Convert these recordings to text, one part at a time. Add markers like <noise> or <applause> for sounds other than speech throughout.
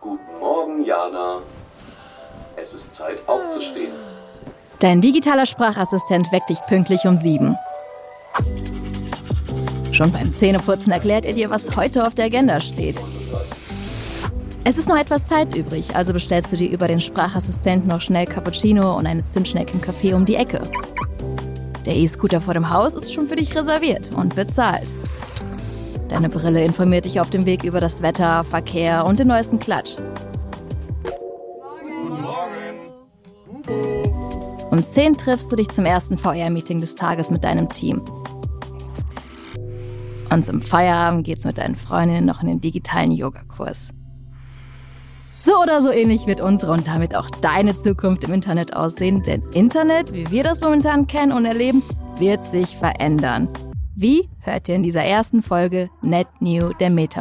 Guten Morgen, Jana. Es ist Zeit aufzustehen. Dein digitaler Sprachassistent weckt dich pünktlich um sieben. Schon beim Zähneputzen erklärt er dir, was heute auf der Agenda steht. Es ist noch etwas Zeit übrig, also bestellst du dir über den Sprachassistenten noch schnell Cappuccino und eine Zimtschnecke im Café um die Ecke. Der E-Scooter vor dem Haus ist schon für dich reserviert und bezahlt. Deine Brille informiert dich auf dem Weg über das Wetter, Verkehr und den neuesten Klatsch. Um 10 triffst du dich zum ersten VR-Meeting des Tages mit deinem Team. Und zum Feierabend geht's mit deinen Freundinnen noch in den digitalen Yogakurs. So oder so ähnlich wird unsere und damit auch deine Zukunft im Internet aussehen, denn Internet, wie wir das momentan kennen und erleben, wird sich verändern. Wie hört ihr in dieser ersten Folge Net New, der Meta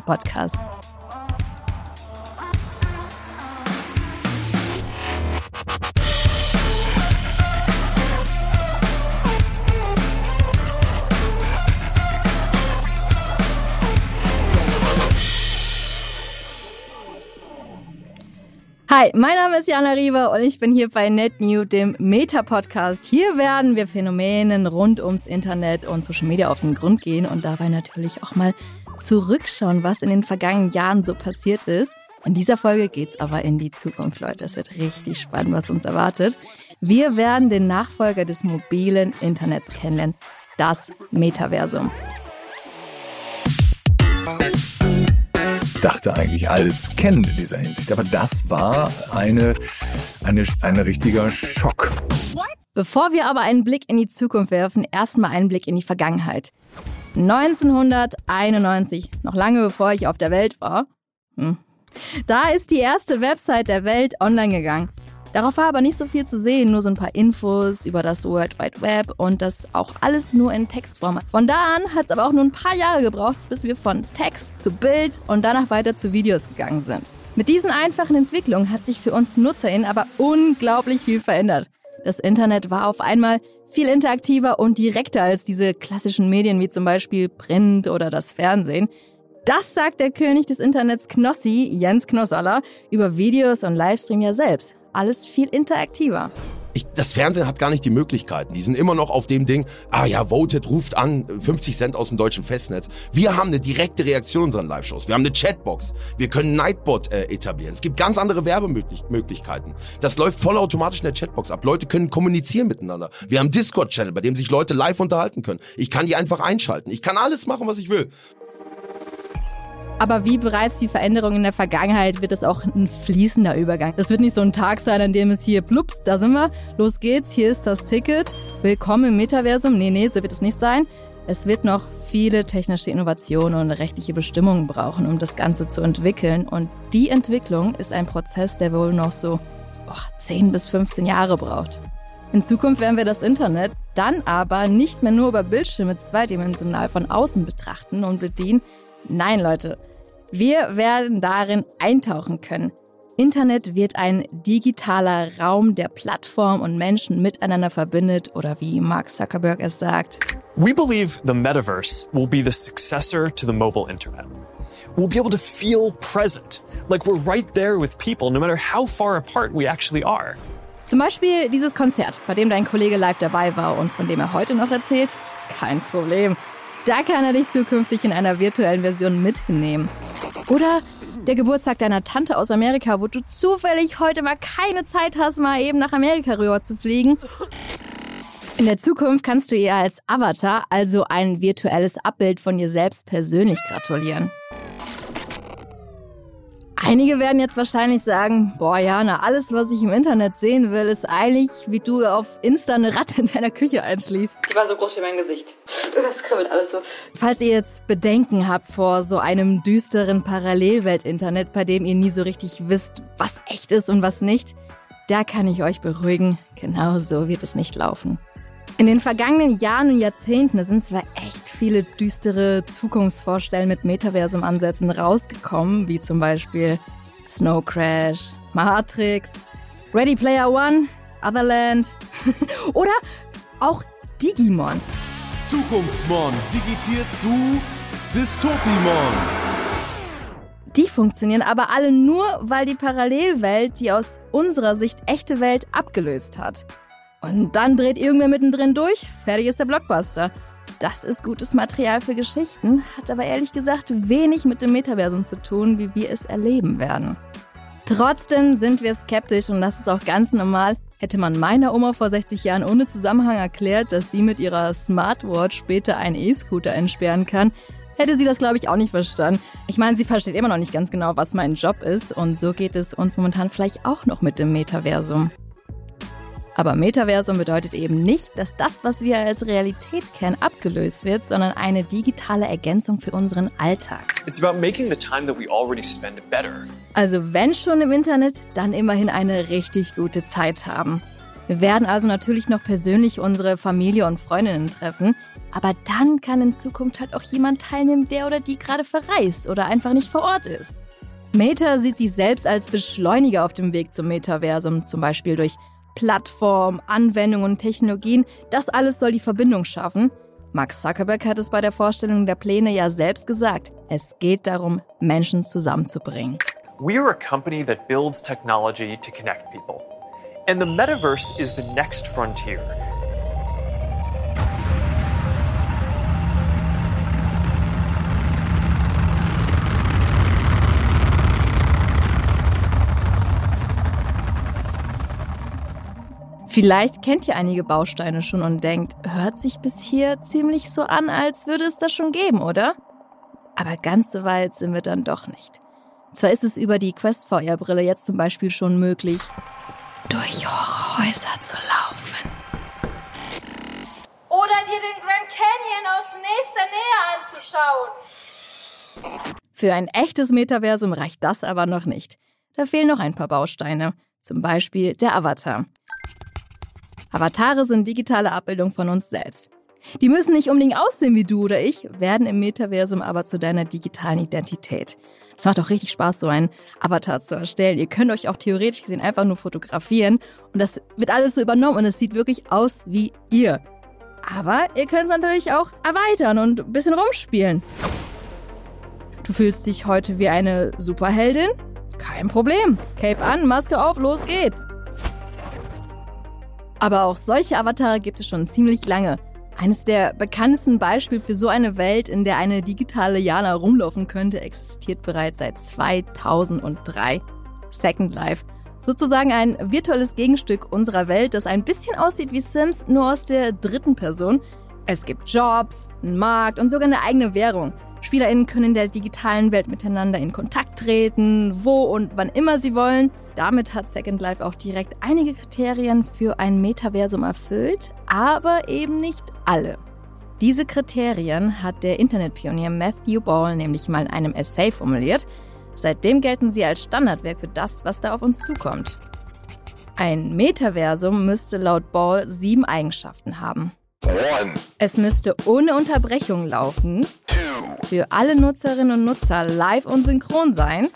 Hi, mein Name ist Jana Rieber und ich bin hier bei NetNew, dem Meta-Podcast. Hier werden wir Phänomenen rund ums Internet und Social Media auf den Grund gehen und dabei natürlich auch mal zurückschauen, was in den vergangenen Jahren so passiert ist. In dieser Folge geht's aber in die Zukunft, Leute. Es wird richtig spannend, was uns erwartet. Wir werden den Nachfolger des mobilen Internets kennenlernen, das Metaversum. Dachte eigentlich alles zu kennen in dieser Hinsicht. Aber das war eine, eine, ein richtiger Schock. Bevor wir aber einen Blick in die Zukunft werfen, erstmal einen Blick in die Vergangenheit. 1991, noch lange bevor ich auf der Welt war, hm, da ist die erste Website der Welt online gegangen. Darauf war aber nicht so viel zu sehen, nur so ein paar Infos über das World Wide Web und das auch alles nur in Textform. Von da an hat es aber auch nur ein paar Jahre gebraucht, bis wir von Text zu Bild und danach weiter zu Videos gegangen sind. Mit diesen einfachen Entwicklungen hat sich für uns NutzerInnen aber unglaublich viel verändert. Das Internet war auf einmal viel interaktiver und direkter als diese klassischen Medien wie zum Beispiel Print oder das Fernsehen. Das sagt der König des Internets Knossi, Jens Knossaller, über Videos und Livestream ja selbst alles viel interaktiver. Ich, das Fernsehen hat gar nicht die Möglichkeiten. Die sind immer noch auf dem Ding, ah ja, Voted ruft an, 50 Cent aus dem deutschen Festnetz. Wir haben eine direkte Reaktion unseren Live-Shows. Wir haben eine Chatbox. Wir können Nightbot äh, etablieren. Es gibt ganz andere Werbemöglichkeiten. Das läuft vollautomatisch in der Chatbox ab. Leute können kommunizieren miteinander. Wir haben Discord-Channel, bei dem sich Leute live unterhalten können. Ich kann die einfach einschalten. Ich kann alles machen, was ich will. Aber wie bereits die Veränderung in der Vergangenheit wird es auch ein fließender Übergang. Es wird nicht so ein Tag sein, an dem es hier plups, da sind wir, los geht's, hier ist das Ticket, willkommen im Metaversum. Nee, nee, so wird es nicht sein. Es wird noch viele technische Innovationen und rechtliche Bestimmungen brauchen, um das Ganze zu entwickeln. Und die Entwicklung ist ein Prozess, der wohl noch so boah, 10 bis 15 Jahre braucht. In Zukunft werden wir das Internet dann aber nicht mehr nur über Bildschirme zweidimensional von außen betrachten und bedienen. Nein, Leute, wir werden darin eintauchen können. Internet wird ein digitaler Raum, der Plattform und Menschen miteinander verbindet oder wie Mark Zuckerberg es sagt. We believe the metaverse will be the successor to the mobile internet. We'll be able to feel present, like we're right there with people, no matter how far apart we actually are. Zum Beispiel dieses Konzert, bei dem dein Kollege live dabei war und von dem er heute noch erzählt. Kein Problem. Da kann er dich zukünftig in einer virtuellen Version mit hinnehmen. Oder der Geburtstag deiner Tante aus Amerika, wo du zufällig heute mal keine Zeit hast, mal eben nach Amerika rüber zu fliegen. In der Zukunft kannst du ihr als Avatar, also ein virtuelles Abbild von dir selbst, persönlich gratulieren. Einige werden jetzt wahrscheinlich sagen, boah Jana, alles, was ich im Internet sehen will, ist eigentlich, wie du auf Insta eine Ratte in deiner Küche einschließt. Die war so groß wie mein Gesicht. <laughs> Das kribbelt alles so. Falls ihr jetzt Bedenken habt vor so einem düsteren Parallelwelt-Internet, bei dem ihr nie so richtig wisst, was echt ist und was nicht, da kann ich euch beruhigen, genau so wird es nicht laufen. In den vergangenen Jahren und Jahrzehnten sind zwar echt viele düstere Zukunftsvorstellungen mit Metaversum-Ansätzen rausgekommen, wie zum Beispiel Snow Crash, Matrix, Ready Player One, Otherland <laughs> oder auch Digimon. Zukunftsmon digitiert zu Dystopimon. Die funktionieren aber alle nur, weil die Parallelwelt die aus unserer Sicht echte Welt abgelöst hat. Und dann dreht irgendwer mittendrin durch, fertig ist der Blockbuster. Das ist gutes Material für Geschichten, hat aber ehrlich gesagt wenig mit dem Metaversum zu tun, wie wir es erleben werden. Trotzdem sind wir skeptisch und das ist auch ganz normal. Hätte man meiner Oma vor 60 Jahren ohne Zusammenhang erklärt, dass sie mit ihrer Smartwatch später einen E-Scooter entsperren kann, hätte sie das, glaube ich, auch nicht verstanden. Ich meine, sie versteht immer noch nicht ganz genau, was mein Job ist und so geht es uns momentan vielleicht auch noch mit dem Metaversum. Aber Metaversum bedeutet eben nicht, dass das, was wir als Realität kennen, abgelöst wird, sondern eine digitale Ergänzung für unseren Alltag. Also wenn schon im Internet, dann immerhin eine richtig gute Zeit haben. Wir werden also natürlich noch persönlich unsere Familie und Freundinnen treffen, aber dann kann in Zukunft halt auch jemand teilnehmen, der oder die gerade verreist oder einfach nicht vor Ort ist. Meta sieht sich selbst als Beschleuniger auf dem Weg zum Metaversum, zum Beispiel durch Plattform, Anwendungen Technologien. Das alles soll die Verbindung schaffen. Mark Zuckerberg hat es bei der Vorstellung der Pläne ja selbst gesagt. Es geht darum, Menschen zusammenzubringen. We are a company that builds technology to connect people. And the metaverse is the next frontier. Vielleicht kennt ihr einige Bausteine schon und denkt, hört sich bis hier ziemlich so an, als würde es das schon geben, oder? Aber ganz so weit sind wir dann doch nicht. Zwar ist es über die Quest VR-Brille jetzt zum Beispiel schon möglich, durch Hochhäuser zu laufen. Oder dir den Grand Canyon aus nächster Nähe anzuschauen. Für ein echtes Metaversum reicht das aber noch nicht. Da fehlen noch ein paar Bausteine. Zum Beispiel der Avatar. Avatare sind digitale Abbildungen von uns selbst. Die müssen nicht unbedingt aussehen wie du oder ich, werden im Metaversum aber zu deiner digitalen Identität. Es macht auch richtig Spaß, so einen Avatar zu erstellen. Ihr könnt euch auch theoretisch gesehen einfach nur fotografieren und das wird alles so übernommen und es sieht wirklich aus wie ihr. Aber ihr könnt es natürlich auch erweitern und ein bisschen rumspielen. Du fühlst dich heute wie eine Superheldin? Kein Problem. Cape an, Maske auf, los geht's. Aber auch solche Avatare gibt es schon ziemlich lange. Eines der bekanntesten Beispiele für so eine Welt, in der eine digitale Jana rumlaufen könnte, existiert bereits seit 2003. Second Life. Sozusagen ein virtuelles Gegenstück unserer Welt, das ein bisschen aussieht wie Sims, nur aus der dritten Person. Es gibt Jobs, einen Markt und sogar eine eigene Währung. SpielerInnen können in der digitalen Welt miteinander in Kontakt treten, wo und wann immer sie wollen. Damit hat Second Life auch direkt einige Kriterien für ein Metaversum erfüllt, aber eben nicht alle. Diese Kriterien hat der Internetpionier Matthew Ball nämlich mal in einem Essay formuliert. Seitdem gelten sie als Standardwerk für das, was da auf uns zukommt. Ein Metaversum müsste laut Ball sieben Eigenschaften haben. Es müsste ohne Unterbrechung laufen, für alle Nutzerinnen und Nutzer live und synchron sein.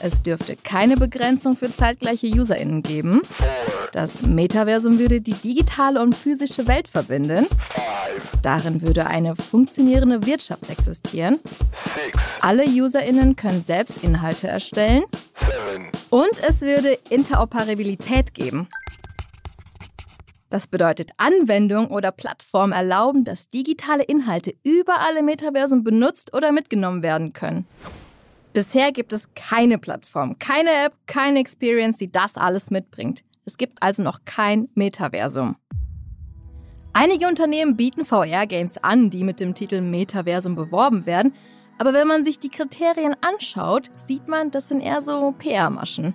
Es dürfte keine Begrenzung für zeitgleiche UserInnen geben. Das Metaversum würde die digitale und physische Welt verbinden. Darin würde eine funktionierende Wirtschaft existieren. Alle UserInnen können selbst Inhalte erstellen. Und es würde Interoperabilität geben. Das bedeutet, Anwendungen oder Plattformen erlauben, dass digitale Inhalte überall im Metaversum benutzt oder mitgenommen werden können. Bisher gibt es keine Plattform, keine App, keine Experience, die das alles mitbringt. Es gibt also noch kein Metaversum. Einige Unternehmen bieten VR-Games an, die mit dem Titel Metaversum beworben werden, aber wenn man sich die Kriterien anschaut, sieht man, das sind eher so PR-Maschen.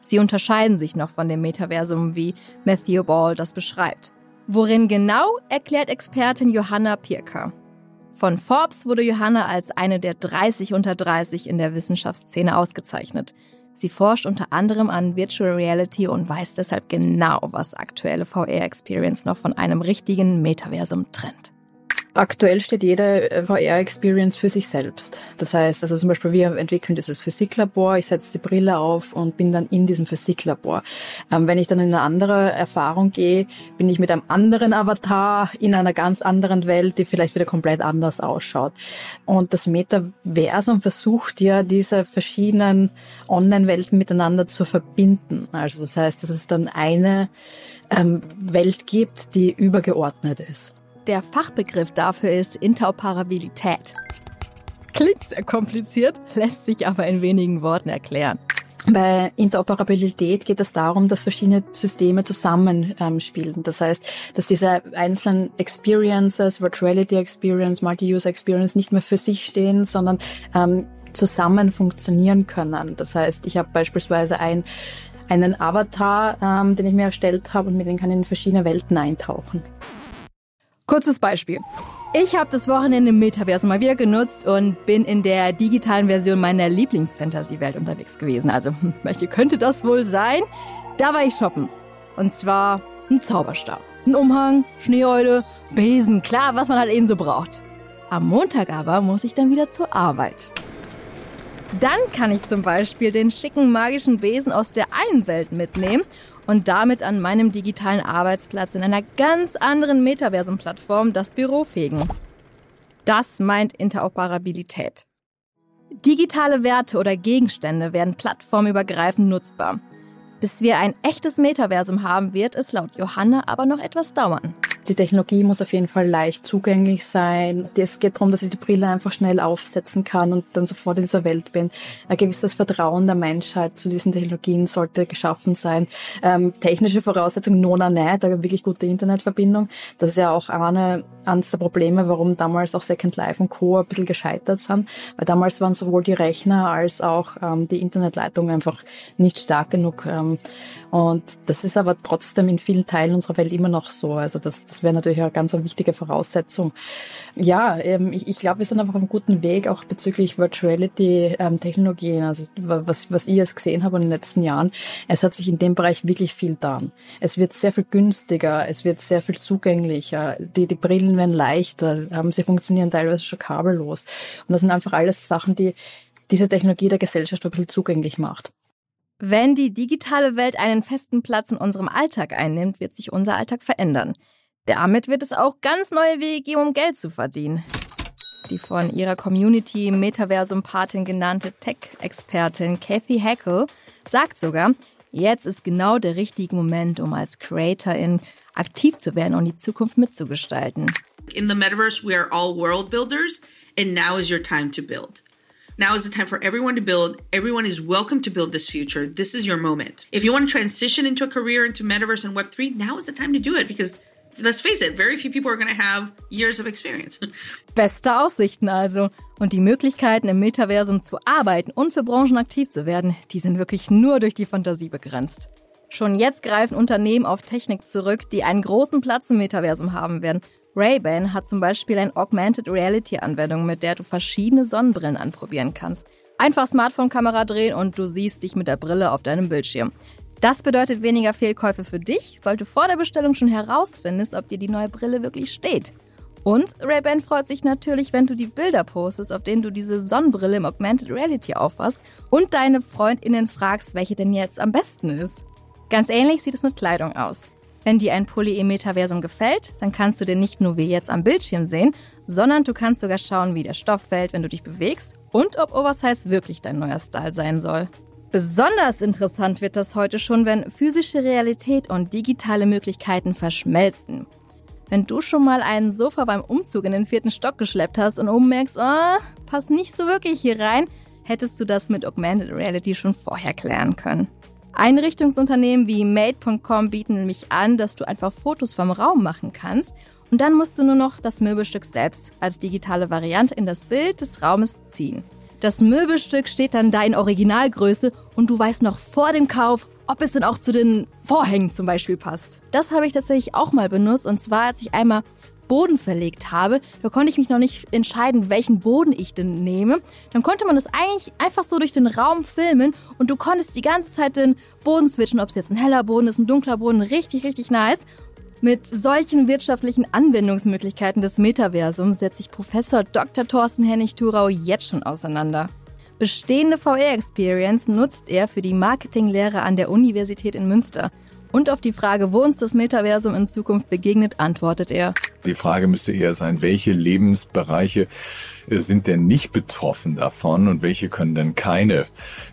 Sie unterscheiden sich noch von dem Metaversum, wie Matthew Ball das beschreibt. Worin genau, erklärt Expertin Johanna Pirker. Von Forbes wurde Johanna als eine der 30 unter 30 in der Wissenschaftsszene ausgezeichnet. Sie forscht unter anderem an Virtual Reality und weiß deshalb genau, was aktuelle VR-Experience noch von einem richtigen Metaversum trennt. Aktuell steht jede äh, VR-Experience für sich selbst. Das heißt, also zum Beispiel wir entwickeln dieses Physiklabor, ich setze die Brille auf und bin dann in diesem Physiklabor. Ähm, wenn ich dann in eine andere Erfahrung gehe, bin ich mit einem anderen Avatar in einer ganz anderen Welt, die vielleicht wieder komplett anders ausschaut. Und das Metaversum versucht ja, diese verschiedenen Online-Welten miteinander zu verbinden. Also das heißt, dass es dann eine ähm, Welt gibt, die übergeordnet ist. Der Fachbegriff dafür ist Interoperabilität. Klingt sehr kompliziert, lässt sich aber in wenigen Worten erklären. Bei Interoperabilität geht es darum, dass verschiedene Systeme zusammenspielen. Ähm, das heißt, dass diese einzelnen Experiences, Virtuality Experience, Multi-User Experience nicht mehr für sich stehen, sondern ähm, zusammen funktionieren können. Das heißt, ich habe beispielsweise ein, einen Avatar, ähm, den ich mir erstellt habe und mit dem kann ich in verschiedene Welten eintauchen. Kurzes Beispiel. Ich habe das Wochenende im Metaversum mal wieder genutzt und bin in der digitalen Version meiner Lieblings-Fantasy-Welt unterwegs gewesen. Also, hm, welche könnte das wohl sein? Da war ich shoppen. Und zwar ein Zauberstab, ein Umhang, Schneeeule, Besen, klar, was man halt eben so braucht. Am Montag aber muss ich dann wieder zur Arbeit. Dann kann ich zum Beispiel den schicken magischen Besen aus der einen Welt mitnehmen und damit an meinem digitalen Arbeitsplatz in einer ganz anderen Metaversum-Plattform das Büro fegen. Das meint Interoperabilität. Digitale Werte oder Gegenstände werden plattformübergreifend nutzbar. Bis wir ein echtes Metaversum haben, wird es laut Johanna aber noch etwas dauern. Die Technologie muss auf jeden Fall leicht zugänglich sein. Es geht darum, dass ich die Brille einfach schnell aufsetzen kann und dann sofort in dieser Welt bin. Ein gewisses Vertrauen der Menschheit zu diesen Technologien sollte geschaffen sein. Ähm, technische Voraussetzungen, nona nicht, eine wirklich gute Internetverbindung. Das ist ja auch eine, eines der Probleme, warum damals auch Second Life und Co. ein bisschen gescheitert sind. Weil damals waren sowohl die Rechner als auch ähm, die Internetleitung einfach nicht stark genug. Ähm, und das ist aber trotzdem in vielen Teilen unserer Welt immer noch so. Also das, das wäre natürlich eine ganz wichtige Voraussetzung. Ja, ähm, ich, ich glaube, wir sind einfach auf einem guten Weg, auch bezüglich Virtuality-Technologien, ähm, also was, was ich jetzt gesehen habe in den letzten Jahren. Es hat sich in dem Bereich wirklich viel getan. Es wird sehr viel günstiger, es wird sehr viel zugänglicher, die, die Brillen werden leichter, ähm, sie funktionieren teilweise schon kabellos. Und das sind einfach alles Sachen, die diese Technologie der Gesellschaft ein bisschen zugänglich macht. Wenn die digitale Welt einen festen Platz in unserem Alltag einnimmt, wird sich unser Alltag verändern. Damit wird es auch ganz neue Wege geben, um Geld zu verdienen. Die von ihrer Community Metaversum-Patin genannte Tech-Expertin Kathy Hackel sagt sogar, jetzt ist genau der richtige Moment, um als Creatorin aktiv zu werden und die Zukunft mitzugestalten. In the metaverse, we are all world builders, and now is your time to build. Now is the time for everyone to build. Everyone is welcome to build this future. This is your moment. If you want to transition into a career into metaverse and Web3, now is the time to do it because let's face it, very few people are going to have years of experience. <laughs> Beste Aussichten also. Und die Möglichkeiten im Metaversum zu arbeiten und für Branchen aktiv zu werden, die sind wirklich nur durch die Fantasie begrenzt. Schon jetzt greifen Unternehmen auf Technik zurück, die einen großen Platz im Metaversum haben werden Ray-Ban hat zum Beispiel eine Augmented Reality-Anwendung, mit der du verschiedene Sonnenbrillen anprobieren kannst. Einfach Smartphone-Kamera drehen und du siehst dich mit der Brille auf deinem Bildschirm. Das bedeutet weniger Fehlkäufe für dich, weil du vor der Bestellung schon herausfindest, ob dir die neue Brille wirklich steht. Und Ray-Ban freut sich natürlich, wenn du die Bilder postest, auf denen du diese Sonnenbrille im Augmented Reality aufhast und deine FreundInnen fragst, welche denn jetzt am besten ist. Ganz ähnlich sieht es mit Kleidung aus. Wenn dir ein im Metaversum gefällt, dann kannst du den nicht nur wie jetzt am Bildschirm sehen, sondern du kannst sogar schauen, wie der Stoff fällt, wenn du dich bewegst und ob Oversize wirklich dein neuer Style sein soll. Besonders interessant wird das heute schon, wenn physische Realität und digitale Möglichkeiten verschmelzen. Wenn du schon mal einen Sofa beim Umzug in den vierten Stock geschleppt hast und oben merkst, oh, passt nicht so wirklich hier rein, hättest du das mit Augmented Reality schon vorher klären können. Einrichtungsunternehmen wie Made.com bieten nämlich an, dass du einfach Fotos vom Raum machen kannst und dann musst du nur noch das Möbelstück selbst als digitale Variante in das Bild des Raumes ziehen. Das Möbelstück steht dann da in Originalgröße und du weißt noch vor dem Kauf, ob es denn auch zu den Vorhängen zum Beispiel passt. Das habe ich tatsächlich auch mal benutzt und zwar als ich einmal Boden verlegt habe, da konnte ich mich noch nicht entscheiden, welchen Boden ich denn nehme. Dann konnte man das eigentlich einfach so durch den Raum filmen und du konntest die ganze Zeit den Boden switchen, ob es jetzt ein heller Boden ist, ein dunkler Boden, richtig, richtig nice. Mit solchen wirtschaftlichen Anwendungsmöglichkeiten des Metaversums setzt sich Professor Dr. Thorsten Hennig-Thurau jetzt schon auseinander. Bestehende VR-Experience nutzt er für die Marketinglehre an der Universität in Münster. Und auf die Frage, wo uns das Metaversum in Zukunft begegnet, antwortet er. Die Frage müsste eher sein, welche Lebensbereiche äh, sind denn nicht betroffen davon und welche können denn keine,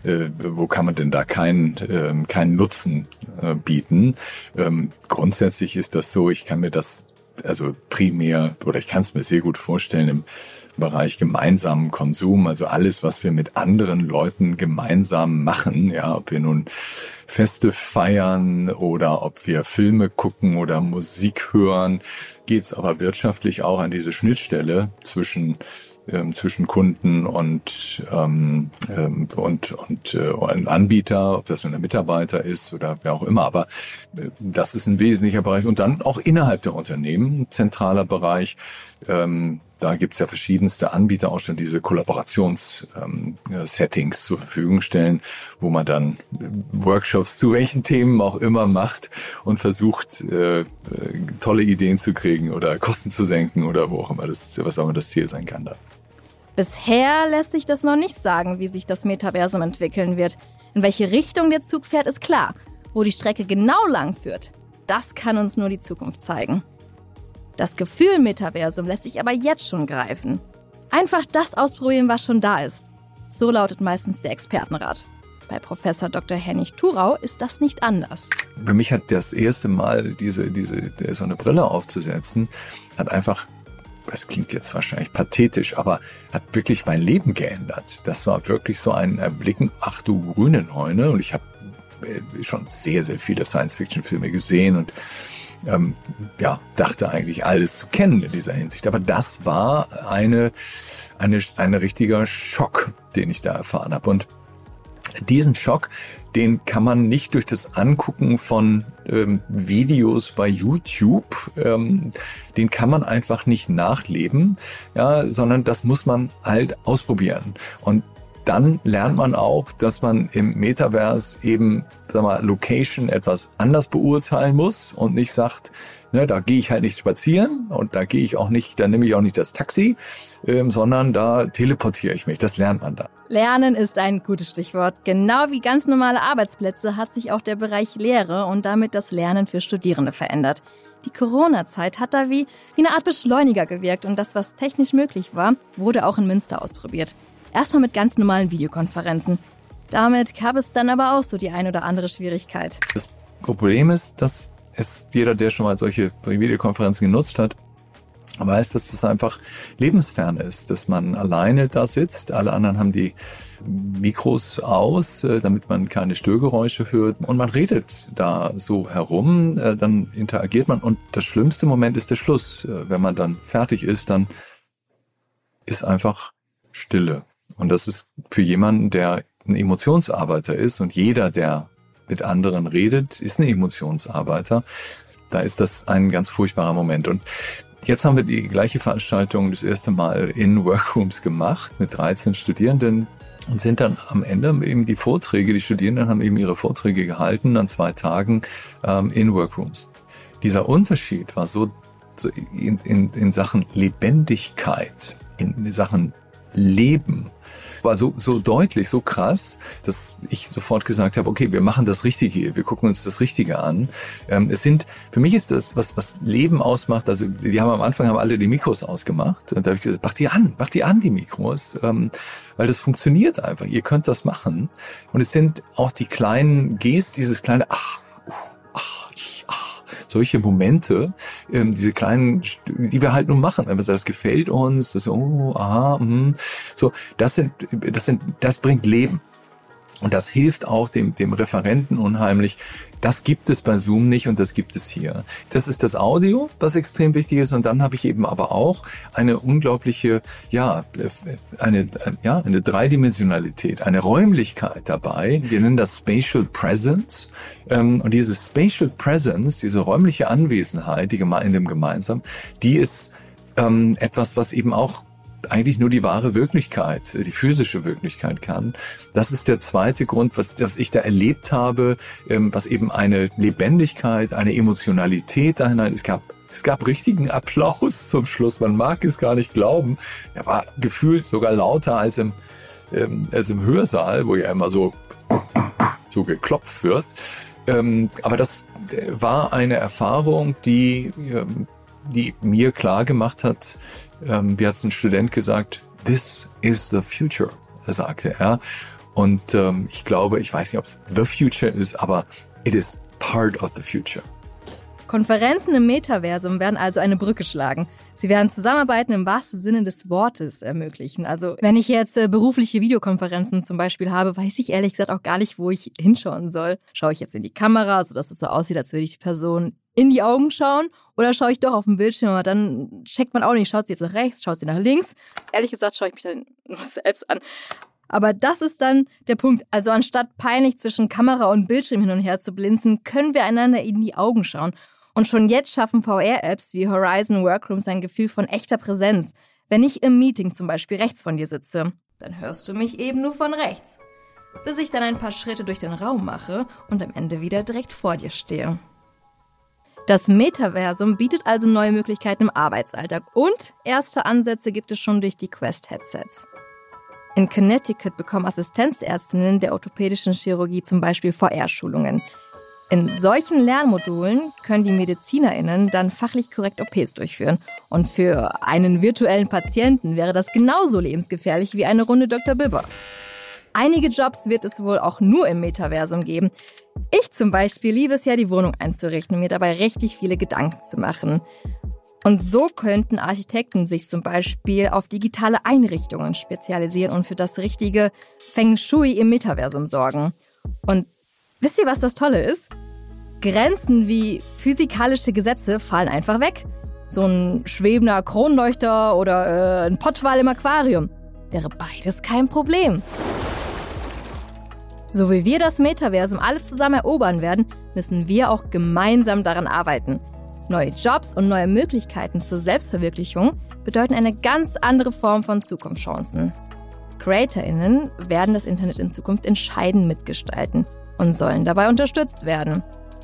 äh, wo kann man denn da keinen äh, keinen Nutzen äh, bieten? Ähm, grundsätzlich ist das so, ich kann mir das also primär oder ich kann es mir sehr gut vorstellen im Bereich gemeinsamen Konsum, also alles, was wir mit anderen Leuten gemeinsam machen, ja, ob wir nun Feste feiern oder ob wir Filme gucken oder Musik hören, geht's aber wirtschaftlich auch an diese Schnittstelle zwischen ähm, zwischen Kunden und ähm, ähm, und und äh, Anbieter, ob das nun ein Mitarbeiter ist oder wer auch immer. Aber äh, das ist ein wesentlicher Bereich und dann auch innerhalb der Unternehmen zentraler Bereich. Ähm, da gibt's ja verschiedenste Anbieter auch schon diese Kollaborations-Settings ähm, zur Verfügung stellen, wo man dann äh, Workshops zu welchen Themen auch immer macht und versucht, äh, äh, tolle Ideen zu kriegen oder Kosten zu senken oder wo auch immer das, was auch immer das Ziel sein kann da. Bisher lässt sich das noch nicht sagen, wie sich das Metaversum entwickeln wird. In welche Richtung der Zug fährt, ist klar. Wo die Strecke genau lang führt, das kann uns nur die Zukunft zeigen. Das Gefühl Metaversum lässt sich aber jetzt schon greifen. Einfach das ausprobieren, was schon da ist. So lautet meistens der Expertenrat. Bei Professor Dr. Hennig Thurau ist das nicht anders. Für mich hat das erste Mal diese, diese, so eine Brille aufzusetzen, hat einfach, das klingt jetzt wahrscheinlich pathetisch, aber hat wirklich mein Leben geändert. Das war wirklich so ein Erblicken, ach du grüne Neune. Und ich habe äh, schon sehr, sehr viele Science-Fiction-Filme gesehen und ähm, ja, dachte eigentlich alles zu kennen in dieser Hinsicht. Aber das war eine, eine, ein richtiger Schock, den ich da erfahren habe. Und diesen Schock, den kann man nicht durch das Angucken von ähm, Videos bei YouTube, ähm, den kann man einfach nicht nachleben, ja, sondern das muss man halt ausprobieren. Und dann lernt man auch, dass man im Metaverse eben, sag mal, Location etwas anders beurteilen muss und nicht sagt, ne, da gehe ich halt nicht spazieren und da gehe ich auch nicht, da nehme ich auch nicht das Taxi, ähm, sondern da teleportiere ich mich. Das lernt man da. Lernen ist ein gutes Stichwort. Genau wie ganz normale Arbeitsplätze hat sich auch der Bereich Lehre und damit das Lernen für Studierende verändert. Die Corona-Zeit hat da wie, wie eine Art Beschleuniger gewirkt und das, was technisch möglich war, wurde auch in Münster ausprobiert. Erstmal mit ganz normalen Videokonferenzen. Damit gab es dann aber auch so die ein oder andere Schwierigkeit. Das Problem ist, dass es jeder, der schon mal solche Videokonferenzen genutzt hat, weiß, dass das einfach lebensfern ist, dass man alleine da sitzt, alle anderen haben die Mikros aus, äh, damit man keine Störgeräusche hört und man redet da so herum, äh, dann interagiert man und das schlimmste Moment ist der Schluss. Äh, wenn man dann fertig ist, dann ist einfach Stille. Und das ist für jemanden, der ein Emotionsarbeiter ist und jeder, der mit anderen redet, ist ein Emotionsarbeiter. Da ist das ein ganz furchtbarer Moment. Und jetzt haben wir die gleiche Veranstaltung das erste Mal in Workrooms gemacht mit 13 Studierenden und sind dann am Ende eben die Vorträge, die Studierenden haben eben ihre Vorträge gehalten an zwei Tagen ähm, in Workrooms. Dieser Unterschied war so, so in, in, in Sachen Lebendigkeit, in Sachen Leben war so, so deutlich, so krass, dass ich sofort gesagt habe, okay, wir machen das Richtige, wir gucken uns das Richtige an. Ähm, es sind, für mich ist das, was, was Leben ausmacht, also die haben am Anfang haben alle die Mikros ausgemacht und da habe ich gesagt, mach die an, mach die an, die Mikros, ähm, weil das funktioniert einfach, ihr könnt das machen. Und es sind auch die kleinen Gs, dieses kleine, ach, uh, solche Momente, ähm, diese kleinen, die wir halt nur machen. Wir sagen, das gefällt uns, das, oh, aha, mh. so, das sind, das sind, das bringt Leben. Und das hilft auch dem, dem Referenten unheimlich. Das gibt es bei Zoom nicht und das gibt es hier. Das ist das Audio, was extrem wichtig ist. Und dann habe ich eben aber auch eine unglaubliche, ja, eine, ja, eine Dreidimensionalität, eine Räumlichkeit dabei. Wir nennen das Spatial Presence. Ähm, und diese Spatial Presence, diese räumliche Anwesenheit, die in dem gemeinsam, die ist ähm, etwas, was eben auch eigentlich nur die wahre Wirklichkeit, die physische Wirklichkeit kann. Das ist der zweite Grund, was, was ich da erlebt habe, ähm, was eben eine Lebendigkeit, eine Emotionalität da hinein. Es gab es gab richtigen Applaus zum Schluss. Man mag es gar nicht glauben. Er war gefühlt sogar lauter als im, ähm, als im Hörsaal, wo ja immer so, so geklopft wird. Ähm, aber das äh, war eine Erfahrung, die, ähm, die mir klar gemacht hat, ähm, wie hat es ein Student gesagt, this is the future, sagte er. Und ähm, ich glaube, ich weiß nicht, ob es the future ist, aber it is part of the future. Konferenzen im Metaversum werden also eine Brücke schlagen. Sie werden Zusammenarbeiten im wahrsten Sinne des Wortes ermöglichen. Also wenn ich jetzt äh, berufliche Videokonferenzen zum Beispiel habe, weiß ich ehrlich gesagt auch gar nicht, wo ich hinschauen soll. Schaue ich jetzt in die Kamera, sodass es so aussieht, als würde ich die Person in die Augen schauen oder schaue ich doch auf den Bildschirm, aber dann checkt man auch nicht, schaut sie jetzt nach rechts, schaut sie nach links. Ehrlich gesagt schaue ich mich dann nur <laughs> selbst an. Aber das ist dann der Punkt. Also anstatt peinlich zwischen Kamera und Bildschirm hin und her zu blinzen, können wir einander in die Augen schauen und schon jetzt schaffen VR-Apps wie Horizon Workrooms ein Gefühl von echter Präsenz. Wenn ich im Meeting zum Beispiel rechts von dir sitze, dann hörst du mich eben nur von rechts. Bis ich dann ein paar Schritte durch den Raum mache und am Ende wieder direkt vor dir stehe. Das Metaversum bietet also neue Möglichkeiten im Arbeitsalltag und erste Ansätze gibt es schon durch die Quest-Headsets. In Connecticut bekommen Assistenzärztinnen der orthopädischen Chirurgie zum Beispiel VR-Schulungen. In solchen Lernmodulen können die MedizinerInnen dann fachlich korrekt OPs durchführen. Und für einen virtuellen Patienten wäre das genauso lebensgefährlich wie eine Runde Dr. Bibber. Einige Jobs wird es wohl auch nur im Metaversum geben. Ich zum Beispiel liebe es ja, die Wohnung einzurichten und mir dabei richtig viele Gedanken zu machen. Und so könnten Architekten sich zum Beispiel auf digitale Einrichtungen spezialisieren und für das richtige Feng Shui im Metaversum sorgen. Und Wisst ihr, was das Tolle ist? Grenzen wie physikalische Gesetze fallen einfach weg. So ein schwebender Kronleuchter oder äh, ein Pottwal im Aquarium. Wäre beides kein Problem. So wie wir das Metaversum alle zusammen erobern werden, müssen wir auch gemeinsam daran arbeiten. Neue Jobs und neue Möglichkeiten zur Selbstverwirklichung bedeuten eine ganz andere Form von Zukunftschancen. CreatorInnen werden das Internet in Zukunft entscheidend mitgestalten und sollen dabei unterstützt werden.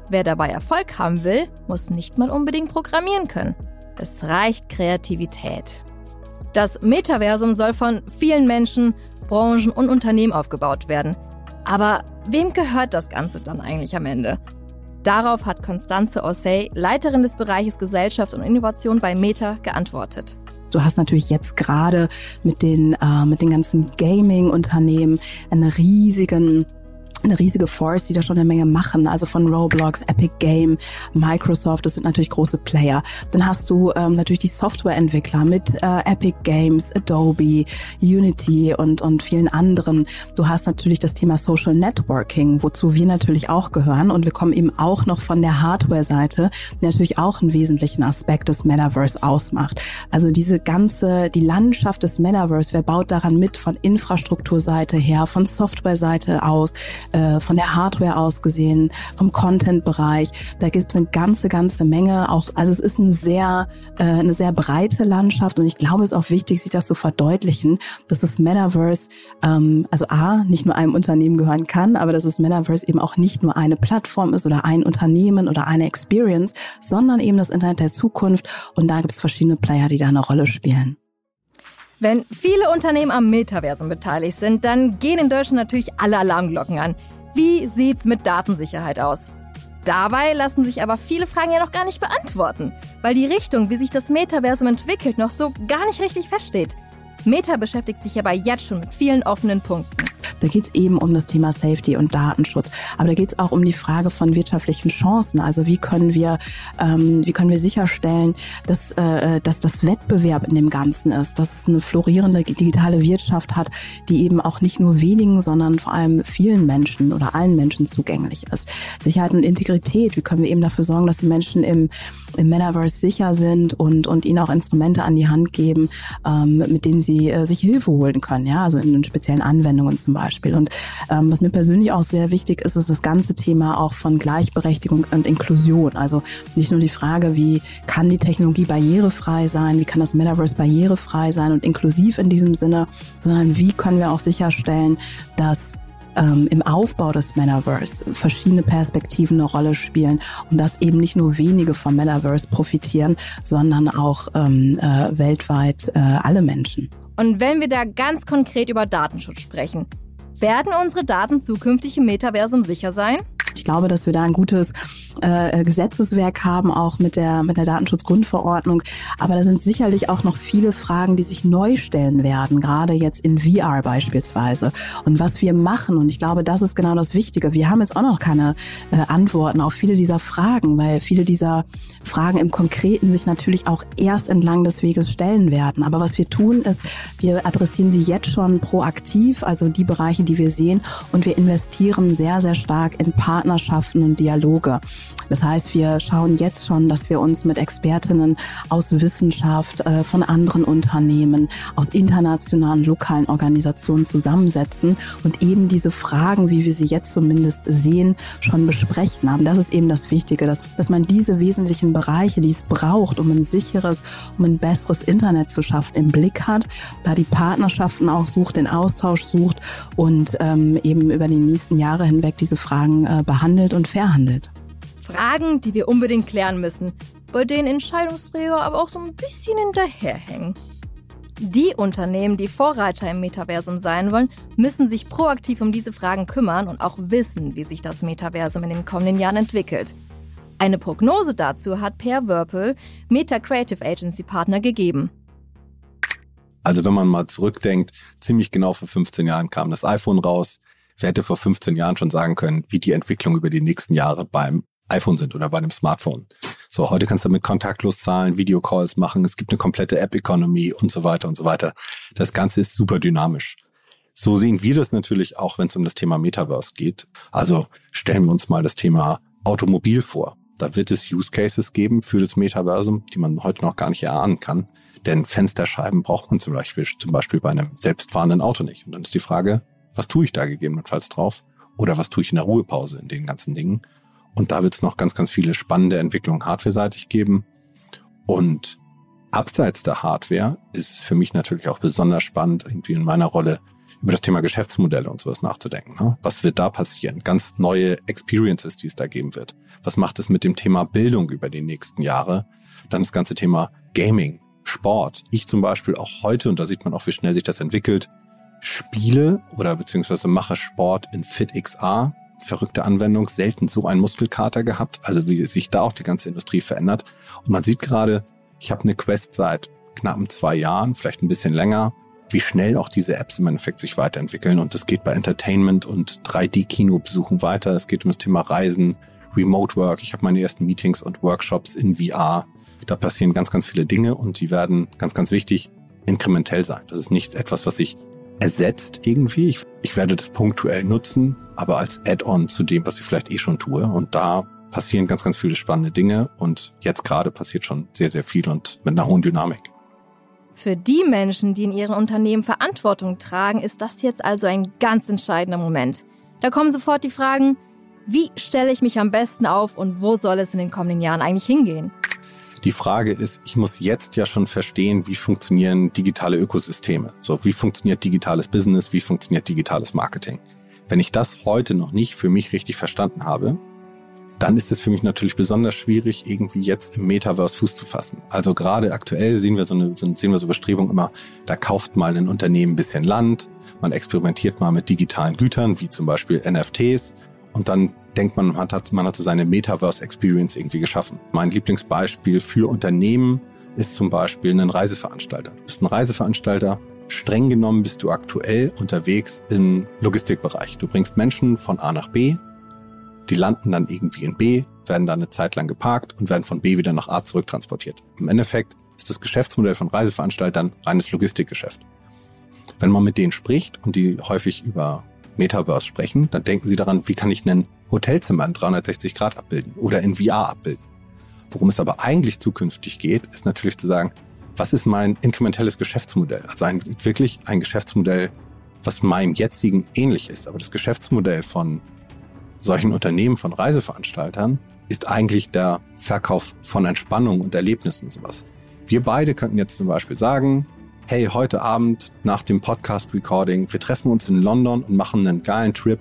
Wer dabei Erfolg haben will, muss nicht mal unbedingt programmieren können. Es reicht Kreativität. Das Metaversum soll von vielen Menschen, Branchen und Unternehmen aufgebaut werden. Aber wem gehört das Ganze dann eigentlich am Ende? Darauf hat Constanze Ossey, Leiterin des Bereiches Gesellschaft und Innovation bei Meta, geantwortet. Du hast natürlich jetzt gerade mit den, äh, mit den ganzen Gaming-Unternehmen einen riesigen eine riesige Force, die da schon eine Menge machen, also von Roblox, Epic Game, Microsoft, das sind natürlich große Player. Dann hast du ähm, natürlich die Softwareentwickler mit äh, Epic Games, Adobe, Unity und, und vielen anderen. Du hast natürlich das Thema Social Networking, wozu wir natürlich auch gehören und wir kommen eben auch noch von der Hardware-Seite, die natürlich auch einen wesentlichen Aspekt des Metaverse ausmacht. Also diese ganze, die Landschaft des Metaverse, wer baut daran mit von Infrastrukturseite her, von Softwareseite aus, äh, von der Hardware aus gesehen, vom Content-Bereich. Da gibt es eine ganze, ganze Menge. Auch, also es ist ein sehr, äh, eine sehr breite Landschaft und ich glaube, es ist auch wichtig, sich das zu verdeutlichen, dass das Metaverse, ähm, also A, nicht nur einem Unternehmen gehören kann, aber dass das Metaverse eben auch nicht nur eine Plattform ist oder ein Unternehmen oder eine Experience, sondern eben das Internet der Zukunft. Und da gibt es verschiedene Player, die da eine Rolle spielen. Wenn viele Unternehmen am Metaversum beteiligt sind, dann gehen in Deutschland natürlich alle Alarmglocken an. Wie sieht's mit Datensicherheit aus? Dabei lassen sich aber viele Fragen ja noch gar nicht beantworten, weil die Richtung, wie sich das Metaversum entwickelt, noch so gar nicht richtig feststeht. Meta beschäftigt sich aber jetzt schon mit vielen offenen Punkten. Da geht es eben um das Thema Safety und Datenschutz. Aber da geht es auch um die Frage von wirtschaftlichen Chancen. Also wie können wir, ähm, wie können wir sicherstellen, dass, äh, dass das Wettbewerb in dem Ganzen ist, dass es eine florierende digitale Wirtschaft hat, die eben auch nicht nur wenigen, sondern vor allem vielen Menschen oder allen Menschen zugänglich ist. Sicherheit und Integrität, wie können wir eben dafür sorgen, dass die Menschen im, im Metaverse sicher sind und, und ihnen auch Instrumente an die Hand geben, ähm, mit denen sie äh, sich Hilfe holen können, ja, also in speziellen Anwendungen zum. Beispiel. Und ähm, was mir persönlich auch sehr wichtig ist, ist das ganze Thema auch von Gleichberechtigung und Inklusion. Also nicht nur die Frage, wie kann die Technologie barrierefrei sein, wie kann das Metaverse barrierefrei sein und inklusiv in diesem Sinne, sondern wie können wir auch sicherstellen, dass ähm, im Aufbau des Metaverse verschiedene Perspektiven eine Rolle spielen und dass eben nicht nur wenige vom Metaverse profitieren, sondern auch ähm, äh, weltweit äh, alle Menschen. Und wenn wir da ganz konkret über Datenschutz sprechen, werden unsere Daten zukünftig im Metaversum sicher sein? Ich glaube, dass wir da ein gutes äh, Gesetzeswerk haben, auch mit der, mit der Datenschutzgrundverordnung. Aber da sind sicherlich auch noch viele Fragen, die sich neu stellen werden, gerade jetzt in VR beispielsweise. Und was wir machen, und ich glaube, das ist genau das Wichtige. Wir haben jetzt auch noch keine äh, Antworten auf viele dieser Fragen, weil viele dieser Fragen im Konkreten sich natürlich auch erst entlang des Weges stellen werden. Aber was wir tun, ist, wir adressieren sie jetzt schon proaktiv, also die Bereiche, die wir sehen, und wir investieren sehr, sehr stark in Partnerschaften und Dialoge. Das heißt, wir schauen jetzt schon, dass wir uns mit Expertinnen aus Wissenschaft, äh, von anderen Unternehmen, aus internationalen, lokalen Organisationen zusammensetzen und eben diese Fragen, wie wir sie jetzt zumindest sehen, schon besprechen haben. Das ist eben das Wichtige, dass, dass man diese wesentlichen Bereiche, die es braucht, um ein sicheres, um ein besseres Internet zu schaffen, im Blick hat, da die Partnerschaften auch sucht, den Austausch sucht und ähm, eben über die nächsten Jahre hinweg diese Fragen äh, behandelt und verhandelt. Fragen, die wir unbedingt klären müssen, bei denen Entscheidungsträger aber auch so ein bisschen hinterherhängen. Die Unternehmen, die Vorreiter im Metaversum sein wollen, müssen sich proaktiv um diese Fragen kümmern und auch wissen, wie sich das Metaversum in den kommenden Jahren entwickelt. Eine Prognose dazu hat Per Wörpel, Meta Creative Agency Partner, gegeben. Also wenn man mal zurückdenkt, ziemlich genau vor 15 Jahren kam das iPhone raus. Wer hätte vor 15 Jahren schon sagen können, wie die Entwicklung über die nächsten Jahre beim iPhone sind oder bei einem Smartphone. So, heute kannst du damit kontaktlos zahlen, Videocalls machen, es gibt eine komplette App-Economy und so weiter und so weiter. Das Ganze ist super dynamisch. So sehen wir das natürlich auch, wenn es um das Thema Metaverse geht. Also stellen wir uns mal das Thema Automobil vor. Da wird es Use Cases geben für das Metaversum, die man heute noch gar nicht erahnen kann. Denn Fensterscheiben braucht man zum Beispiel, zum Beispiel bei einem selbstfahrenden Auto nicht. Und dann ist die Frage, was tue ich da gegebenenfalls drauf? Oder was tue ich in der Ruhepause in den ganzen Dingen? Und da wird es noch ganz, ganz viele spannende Entwicklungen hardware-seitig geben. Und abseits der Hardware ist es für mich natürlich auch besonders spannend, irgendwie in meiner Rolle über das Thema Geschäftsmodelle und sowas nachzudenken. Ne? Was wird da passieren? Ganz neue Experiences, die es da geben wird. Was macht es mit dem Thema Bildung über die nächsten Jahre? Dann das ganze Thema Gaming, Sport. Ich zum Beispiel auch heute, und da sieht man auch, wie schnell sich das entwickelt, spiele oder beziehungsweise mache Sport in FitXR, verrückte Anwendung, selten so einen Muskelkater gehabt, also wie sich da auch die ganze Industrie verändert. Und man sieht gerade, ich habe eine Quest seit knappen zwei Jahren, vielleicht ein bisschen länger, wie schnell auch diese Apps im Endeffekt sich weiterentwickeln. Und es geht bei Entertainment und 3D-Kinobesuchen weiter. Es geht um das Thema Reisen, Remote Work. Ich habe meine ersten Meetings und Workshops in VR. Da passieren ganz, ganz viele Dinge und die werden ganz, ganz wichtig inkrementell sein. Das ist nicht etwas, was sich ersetzt irgendwie. Ich, ich werde das punktuell nutzen, aber als Add-on zu dem, was ich vielleicht eh schon tue. Und da passieren ganz, ganz viele spannende Dinge. Und jetzt gerade passiert schon sehr, sehr viel und mit einer hohen Dynamik. Für die Menschen, die in ihren Unternehmen Verantwortung tragen, ist das jetzt also ein ganz entscheidender Moment. Da kommen sofort die Fragen, wie stelle ich mich am besten auf und wo soll es in den kommenden Jahren eigentlich hingehen? Die Frage ist, ich muss jetzt ja schon verstehen, wie funktionieren digitale Ökosysteme. So, wie funktioniert digitales Business, wie funktioniert digitales Marketing. Wenn ich das heute noch nicht für mich richtig verstanden habe, dann ist es für mich natürlich besonders schwierig, irgendwie jetzt im Metaverse Fuß zu fassen. Also gerade aktuell sehen wir so eine, sehen wir so Bestrebungen immer, da kauft mal ein Unternehmen ein bisschen Land, man experimentiert mal mit digitalen Gütern, wie zum Beispiel NFTs, und dann denkt man, man hat, man hat seine Metaverse-Experience irgendwie geschaffen. Mein Lieblingsbeispiel für Unternehmen ist zum Beispiel ein Reiseveranstalter. Du bist ein Reiseveranstalter, streng genommen bist du aktuell unterwegs im Logistikbereich. Du bringst Menschen von A nach B, die landen dann irgendwie in B, werden dann eine Zeit lang geparkt und werden von B wieder nach A zurücktransportiert. Im Endeffekt ist das Geschäftsmodell von Reiseveranstaltern reines Logistikgeschäft. Wenn man mit denen spricht und die häufig über Metaverse sprechen, dann denken Sie daran, wie kann ich ein Hotelzimmer in 360 Grad abbilden oder in VR abbilden. Worum es aber eigentlich zukünftig geht, ist natürlich zu sagen, was ist mein inkrementelles Geschäftsmodell? Also ein, wirklich ein Geschäftsmodell was meinem jetzigen ähnlich ist. Aber das Geschäftsmodell von solchen Unternehmen, von Reiseveranstaltern, ist eigentlich der Verkauf von Entspannung und Erlebnissen und sowas. Wir beide könnten jetzt zum Beispiel sagen, hey, heute Abend nach dem Podcast-Recording, wir treffen uns in London und machen einen geilen Trip.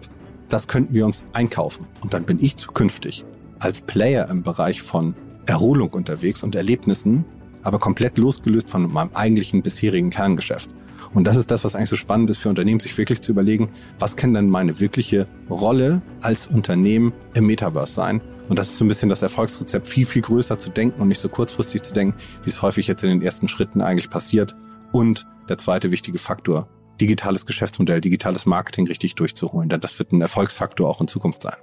Das könnten wir uns einkaufen. Und dann bin ich zukünftig als Player im Bereich von Erholung unterwegs und Erlebnissen, aber komplett losgelöst von meinem eigentlichen bisherigen Kerngeschäft. Und das ist das, was eigentlich so spannend ist für Unternehmen, sich wirklich zu überlegen, was kann denn meine wirkliche Rolle als Unternehmen im Metaverse sein? Und das ist so ein bisschen das Erfolgsrezept, viel, viel größer zu denken und nicht so kurzfristig zu denken, wie es häufig jetzt in den ersten Schritten eigentlich passiert. Und der zweite wichtige Faktor, digitales Geschäftsmodell, digitales Marketing richtig durchzuholen. Denn das wird ein Erfolgsfaktor auch in Zukunft sein.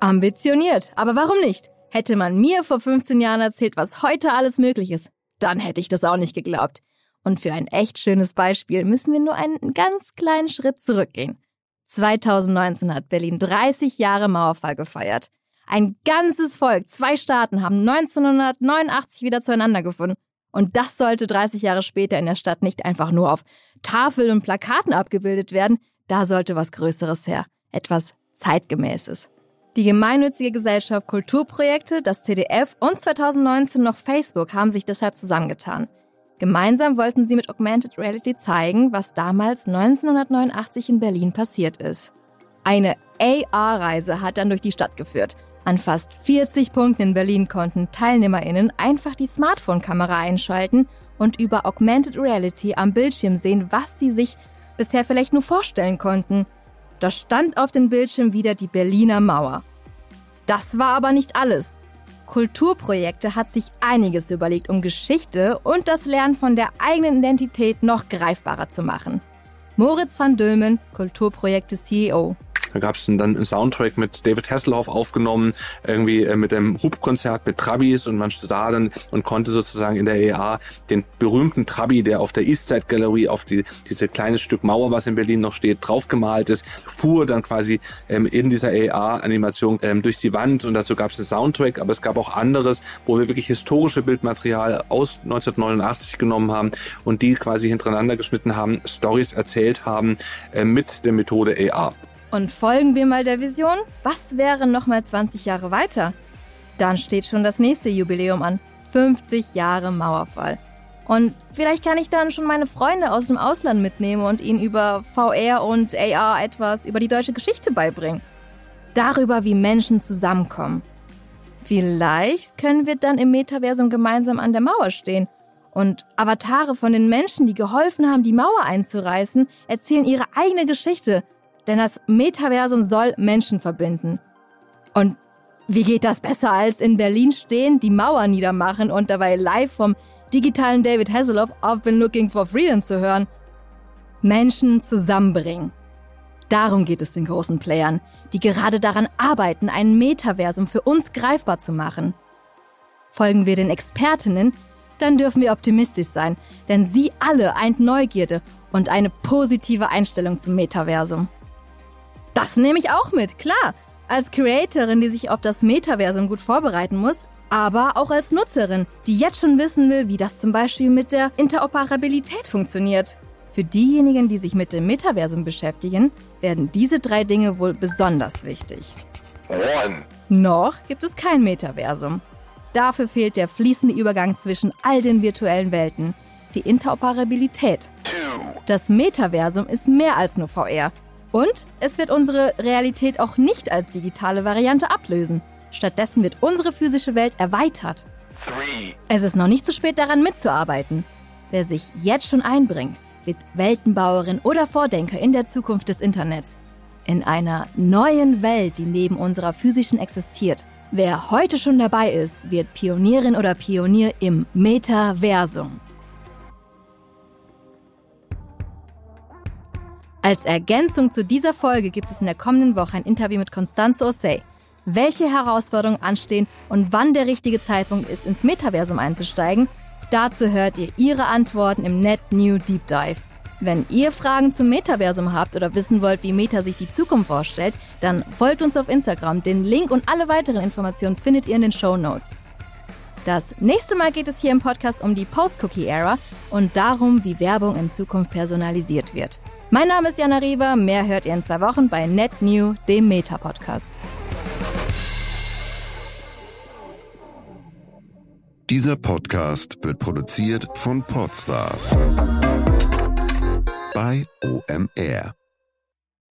Ambitioniert, aber warum nicht? Hätte man mir vor 15 Jahren erzählt, was heute alles möglich ist, dann hätte ich das auch nicht geglaubt. Und für ein echt schönes Beispiel müssen wir nur einen ganz kleinen Schritt zurückgehen. 2019 hat Berlin 30 Jahre Mauerfall gefeiert. Ein ganzes Volk, zwei Staaten haben 1989 wieder zueinander gefunden. Und das sollte 30 Jahre später in der Stadt nicht einfach nur auf Tafeln und Plakaten abgebildet werden. Da sollte was Größeres her. Etwas Zeitgemäßes. Die gemeinnützige Gesellschaft Kulturprojekte, das CDF und 2019 noch Facebook haben sich deshalb zusammengetan. Gemeinsam wollten sie mit Augmented Reality zeigen, was damals 1989 in Berlin passiert ist. Eine AR-Reise hat dann durch die Stadt geführt. An fast 40 Punkten in Berlin konnten TeilnehmerInnen einfach die Smartphone-Kamera einschalten und über Augmented Reality am Bildschirm sehen, was sie sich bisher vielleicht nur vorstellen konnten. Da stand auf dem Bildschirm wieder die Berliner Mauer. Das war aber nicht alles. Kulturprojekte hat sich einiges überlegt, um Geschichte und das Lernen von der eigenen Identität noch greifbarer zu machen. Moritz van Dülmen, Kulturprojekte CEO. Da gab es dann einen Soundtrack mit David Hasselhoff aufgenommen, irgendwie äh, mit einem Hubkonzert mit Trabis und man sah dann und konnte sozusagen in der EA den berühmten Trabi, der auf der Eastside Gallery auf die, diese kleine Stück Mauer, was in Berlin noch steht, draufgemalt ist, fuhr dann quasi ähm, in dieser EA-Animation ähm, durch die Wand und dazu gab es einen Soundtrack, aber es gab auch anderes, wo wir wirklich historische Bildmaterial aus 1989 genommen haben und die quasi hintereinander geschnitten haben, Stories erzählt haben äh, mit der Methode AR. Und folgen wir mal der Vision? Was wäre nochmal 20 Jahre weiter? Dann steht schon das nächste Jubiläum an. 50 Jahre Mauerfall. Und vielleicht kann ich dann schon meine Freunde aus dem Ausland mitnehmen und ihnen über VR und AR etwas über die deutsche Geschichte beibringen. Darüber, wie Menschen zusammenkommen. Vielleicht können wir dann im Metaversum gemeinsam an der Mauer stehen. Und Avatare von den Menschen, die geholfen haben, die Mauer einzureißen, erzählen ihre eigene Geschichte – denn das Metaversum soll Menschen verbinden. Und wie geht das besser als in Berlin stehen, die Mauer niedermachen und dabei live vom digitalen David Hasselhoff I've been looking for freedom zu hören? Menschen zusammenbringen. Darum geht es den großen Playern, die gerade daran arbeiten, ein Metaversum für uns greifbar zu machen. Folgen wir den Expertinnen, dann dürfen wir optimistisch sein, denn sie alle eint Neugierde und eine positive Einstellung zum Metaversum. Das nehme ich auch mit, klar. Als Creatorin, die sich auf das Metaversum gut vorbereiten muss, aber auch als Nutzerin, die jetzt schon wissen will, wie das zum Beispiel mit der Interoperabilität funktioniert. Für diejenigen, die sich mit dem Metaversum beschäftigen, werden diese drei Dinge wohl besonders wichtig. One. Noch gibt es kein Metaversum. Dafür fehlt der fließende Übergang zwischen all den virtuellen Welten, die Interoperabilität. Das Metaversum ist mehr als nur VR. Und es wird unsere Realität auch nicht als digitale Variante ablösen. Stattdessen wird unsere physische Welt erweitert. Three. Es ist noch nicht zu spät daran mitzuarbeiten. Wer sich jetzt schon einbringt, wird Weltenbauerin oder Vordenker in der Zukunft des Internets. In einer neuen Welt, die neben unserer physischen existiert. Wer heute schon dabei ist, wird Pionierin oder Pionier im Metaversum. Als Ergänzung zu dieser Folge gibt es in der kommenden Woche ein Interview mit Constanze Ossey. Welche Herausforderungen anstehen und wann der richtige Zeitpunkt ist, ins Metaversum einzusteigen, dazu hört ihr ihre Antworten im Net New Deep Dive. Wenn ihr Fragen zum Metaversum habt oder wissen wollt, wie Meta sich die Zukunft vorstellt, dann folgt uns auf Instagram. Den Link und alle weiteren Informationen findet ihr in den Show Notes. Das nächste Mal geht es hier im Podcast um die Post-Cookie-Ära und darum, wie Werbung in Zukunft personalisiert wird. Mein Name ist Jana Rieber. Mehr hört ihr in zwei Wochen bei Net New, dem Meta-Podcast. Dieser Podcast wird produziert von Podstars bei OMR.